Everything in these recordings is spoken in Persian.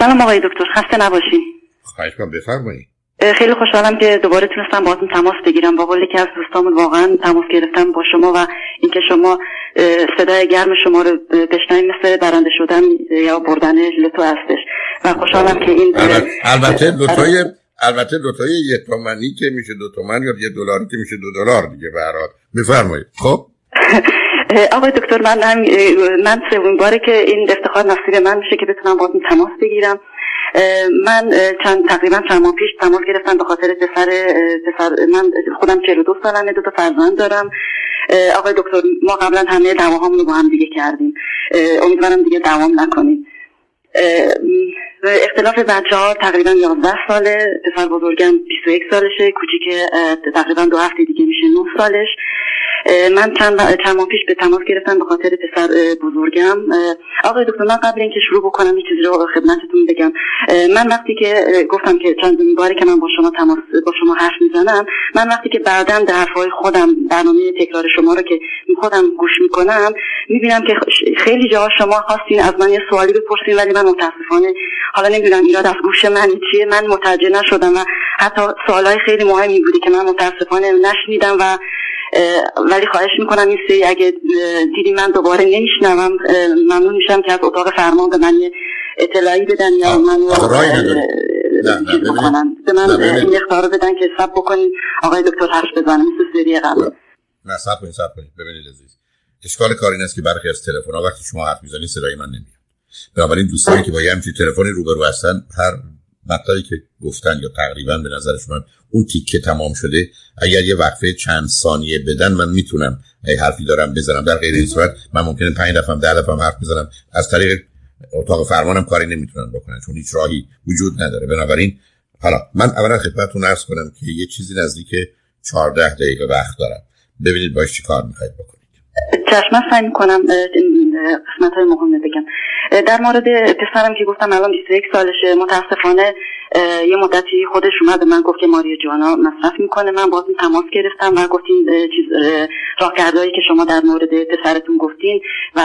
سلام آقای دکتر خسته نباشین. خواهش کنم بفرمایید. خیلی خوشحالم که دوباره تونستم باهاتون تماس بگیرم. با قولی که از دوستامون واقعا تماس گرفتم با شما و اینکه شما صدای گرم شما رو بشنوید مثل برنده شدن یا بردن لتو هستش. و خوشحالم که این البته لوتوی البته دوتای یک تومنی که میشه دو تومن یا یه دلاری که میشه دو دلار دیگه به بفرمایید. خب؟ آقای دکتر من هم من سومین باره که این افتخار نصیب من میشه که بتونم باهاتون تماس بگیرم. من چند تقریبا چند ماه پیش تماس گرفتم به خاطر پسر پسر من خودم 42 سالمه دو تا فرزند دارم. آقای دکتر ما قبلا همه دعواهامون رو با هم دیگه کردیم. امیدوارم دیگه دوام نکنیم. اختلاف بچه ها تقریبا 11 ساله پسر بزرگم 21 سالشه کوچیک تقریبا دو هفته دیگه میشه 9 سالش. من چند ماه پیش به تماس گرفتم به خاطر پسر بزرگم. آقای دکتر من قبل اینکه شروع بکنم یه چیزی رو خدمتتون بگم. من وقتی که گفتم که چند باری که من با شما تماس با شما حرف می‌زنم من وقتی که بعدا در حرفهای خودم برنامه تکرار شما رو که خودم گوش می‌کنم می‌بینم که خیلی جاها شما خواستین از من یه سوالی بپرسین ولی من متاسفانه حالا نمی‌دونم ایراد از گوش من چیه. من متوجه نشدم و حتی سوالای خیلی مهمی بودی که من متاسفانه نشنیدم و ولی خواهش می‌کنم این سری اگه دیدی من دوباره نمیشنوم ممنون میشم که از اتاق فرمان به من اطلاعی بدن یا من به من این اختار بدن که سب بکنید آقای دکتر حرف بزنم مثل سری قبل. نه سب کنید سب کنید. ببینید عزیز. اشکال کار این است که برخی از تلفن ها وقتی شما حرف می‌زنید صدای من نمیاد. بنابراین دوستانی که با یه همچین تلفنی روبرو هستن هر مطلبی که گفتن یا تقریبا به نظر من اون تیکه تمام شده اگر یه وقفه چند ثانیه بدن من می‌تونم ای حرفی دارم بزنم. در غیر این صورت من ممکنه پنج دفعه ده دفعه حرف بزنم. از طریق اتاق فرمانم کاری نمی‌تونن بکنن چون هیچ راهی وجود نداره. بنابراین حالا من اولا خدمتتون عرض کنم که یه چیزی نزدیک 14 دقیقه وقت دارم. ببینید باش چی کار می‌خواید بکنید. چشم سعی می‌کنم قسمت های مهمه بگم. در مورد پسرم که گفتم الان 21 سالشه متاسفانه یه مدتی خودش اومد به من گفت که ماریا جوانا مصرف می‌کنه. من باز تماس گرفتم و گفتیم چیز راهکردهایی که شما در مورد پسرتون گفتین و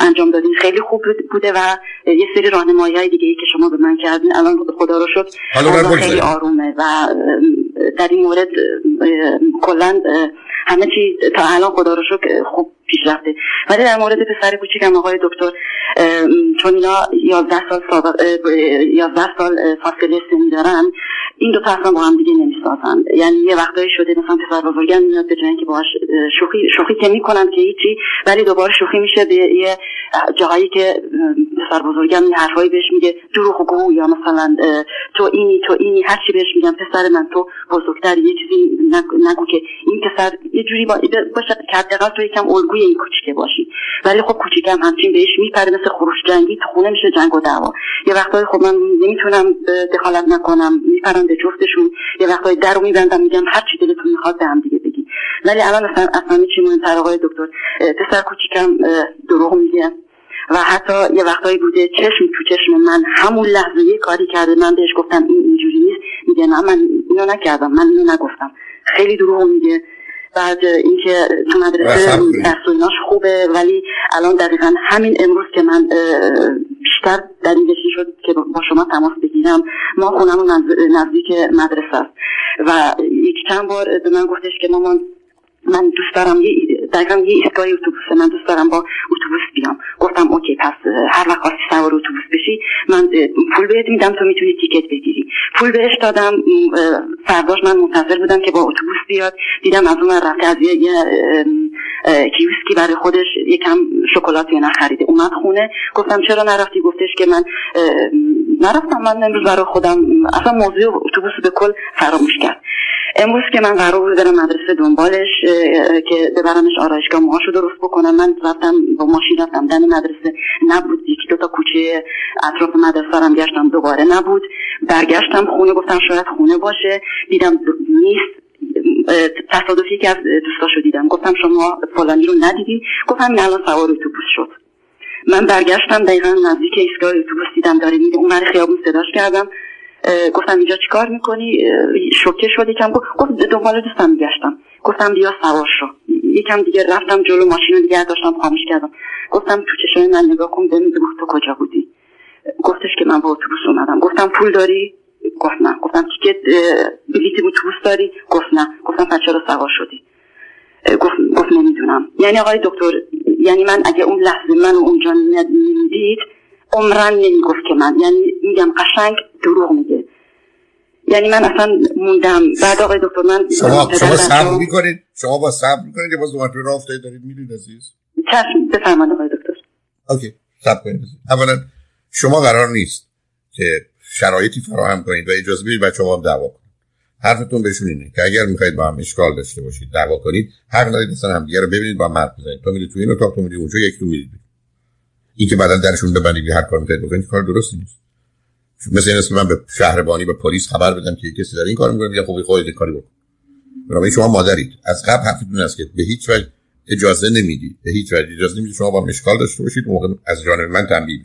انجام دادین خیلی خوب بوده و یه سری راهنمایی های دیگه ای که شما به من کردین الان خدا رو شد خیلی آرومه و در این مورد کلا همه چیز تا الان خدا رو شکر خوب پیش رفته ولی در مورد پسر کوچیکم آقای دکتر چون اینا 11 سال 11 سال فاصله سنی دارن این دو تا اصلا با هم دیگه نمی‌سازن. یعنی یه وقتایی شده مثلا پسر بزرگم میاد به جایی که باهاش شوخی شوخی که می‌کنن که هیچی ولی دوباره شوخی میشه به یه جایی که پسر بزرگم یه حرفایی بهش میگه دروغ گو یا مثلا تو اینی تو اینی هر چی بهش میگم پسر من تو بزرگتر یه چیزی نگو که این پسر یه جوری با باشه که حداقل تو یکم الگوی این کوچیکه باشی. ولی خب کوچیکم همچین بهش میپره مثل خروش جنگی تو خونه میشه جنگ و دعوا. یه وقتایی خب من نمی‌تونم دخالت نکنم میپرم به جفتشون. یه وقتایی در رو میبندم میگم هر چی دلتون می‌خواد به هم دیگه بگی ولی الان اصلا اصلا چی مهمتر آقای دکتر. پسر کوچیکم دروغ میگه. و حتی یه وقتایی بوده چشم تو چشم من همون لحظه یه کاری کرده. من بهش گفتم این اینجوری نیست. میگه نه من اینو نکردم من اینو نگفتم. خیلی دروغ میگه. بعد اینکه تو مدرسه درس خوبه ولی الان دقیقا همین امروز که من بیشتر دلیلشی شد که با شما تماس بگیرم. ما خونمون نزدیک مدرسه است. و یک چند بار به من گفتش که مامان من دوست دارم یه دقیقا یه ایستگاه اتوبوسه من دوست دارم با اتوبوس بیام. گفتم اوکی پس هر وقت سوار اتوبوس بشی من پول بهت میدم تو می‌تونی تیکت بگیری. پول بهش دادم فرداش من منتظر بودم که با اتوبوس بیاد. دیدم از اون رفته از یه کیوسکی برای خودش یکم شکلاتی نخریده. اومد خونه. گفتم چرا نرفتی؟ گفتش که من نرفتم. من امروز برای خودم اصلا موضوع اتوبوس به کل فراموش کرد. امروز که من قرار بود برم مدرسه دنبالش که ببرمش آرایشگاه موهاشو درست بکنم. من رفتم با ماشین رفتم دن مدرسه. نبود یکی دو تا کوچه اطراف مدرسه هم گشتم دوباره نبود. برگشتم خونه گفتم شاید خونه باشه. دیدم نیست. تصادفی که از دوستاشو دیدم. گفتم شما فلانی رو ندیدی؟ گفتم این الان سوار اتوبوس شد. من برگشتم دقیقا نزدیک ایستگاه اتوبوس دیدم داره میده اون خیابون صداش کردم. گفتم اینجا چیکار می‌کنی؟ شوکه شد یکم گفت دنبال دوستم میگشتم. گفتم بیا سوار شو. یکم دیگه رفتم جلو ماشین رو دیگه داشتم خاموش کردم. گفتم تو چشم من نگاه کن ببین تو کجا بودی. گفتش که من با اتوبوس اومدم. گفتم پول داری؟ گفت نه. گفتم تیکت بلیت اتوبوس داری؟ گفت نه. گفتم پس چرا سوار شدی. گفت گفت نمی‌دونم. یعنی آقای دکتر یعنی من اگه اون لحظه من اونجا نمی‌دید عمرن نمی‌گفت که من. یعنی میگم قشنگ دروغ میگه. یعنی من اصلا موندم. بعد آقای دکتر من شما شما صبر می‌کنید؟ شما با صبر می‌کنید که باز دوباره راه افتادید دارید میرید عزیز؟ چشم بفرمایید آقای دکتر. اوکی صبر کنید اولا شما قرار نیست که شرایطی فراهم کنید و اجازه بدید بچه‌ها هم دعوا کنید حرفتون بهشون اینه که اگر می‌خواید با هم اشکال داشته باشید دعوا کنید. حق دارید مثلا هم دیگه رو ببینید با مرد بزنید. تو میری تو این اتاق تو میری اونجا یک تو میرید این که بعدا درشون ببندید هر کار می‌کنید بکنید کار درستی نیست. مثل این من به شهربانی به پلیس خبر بدم که کسی داره این کارو می‌کنه میگه خوبی خودت کاری بکن. برای شما مادرید. از قبل حرفتون است که به هیچ وجه اجازه نمی‌دید به هیچ وجه اجازه نمی‌دید شما با مشکال داشته باشید. موقع از جانب من تنبیه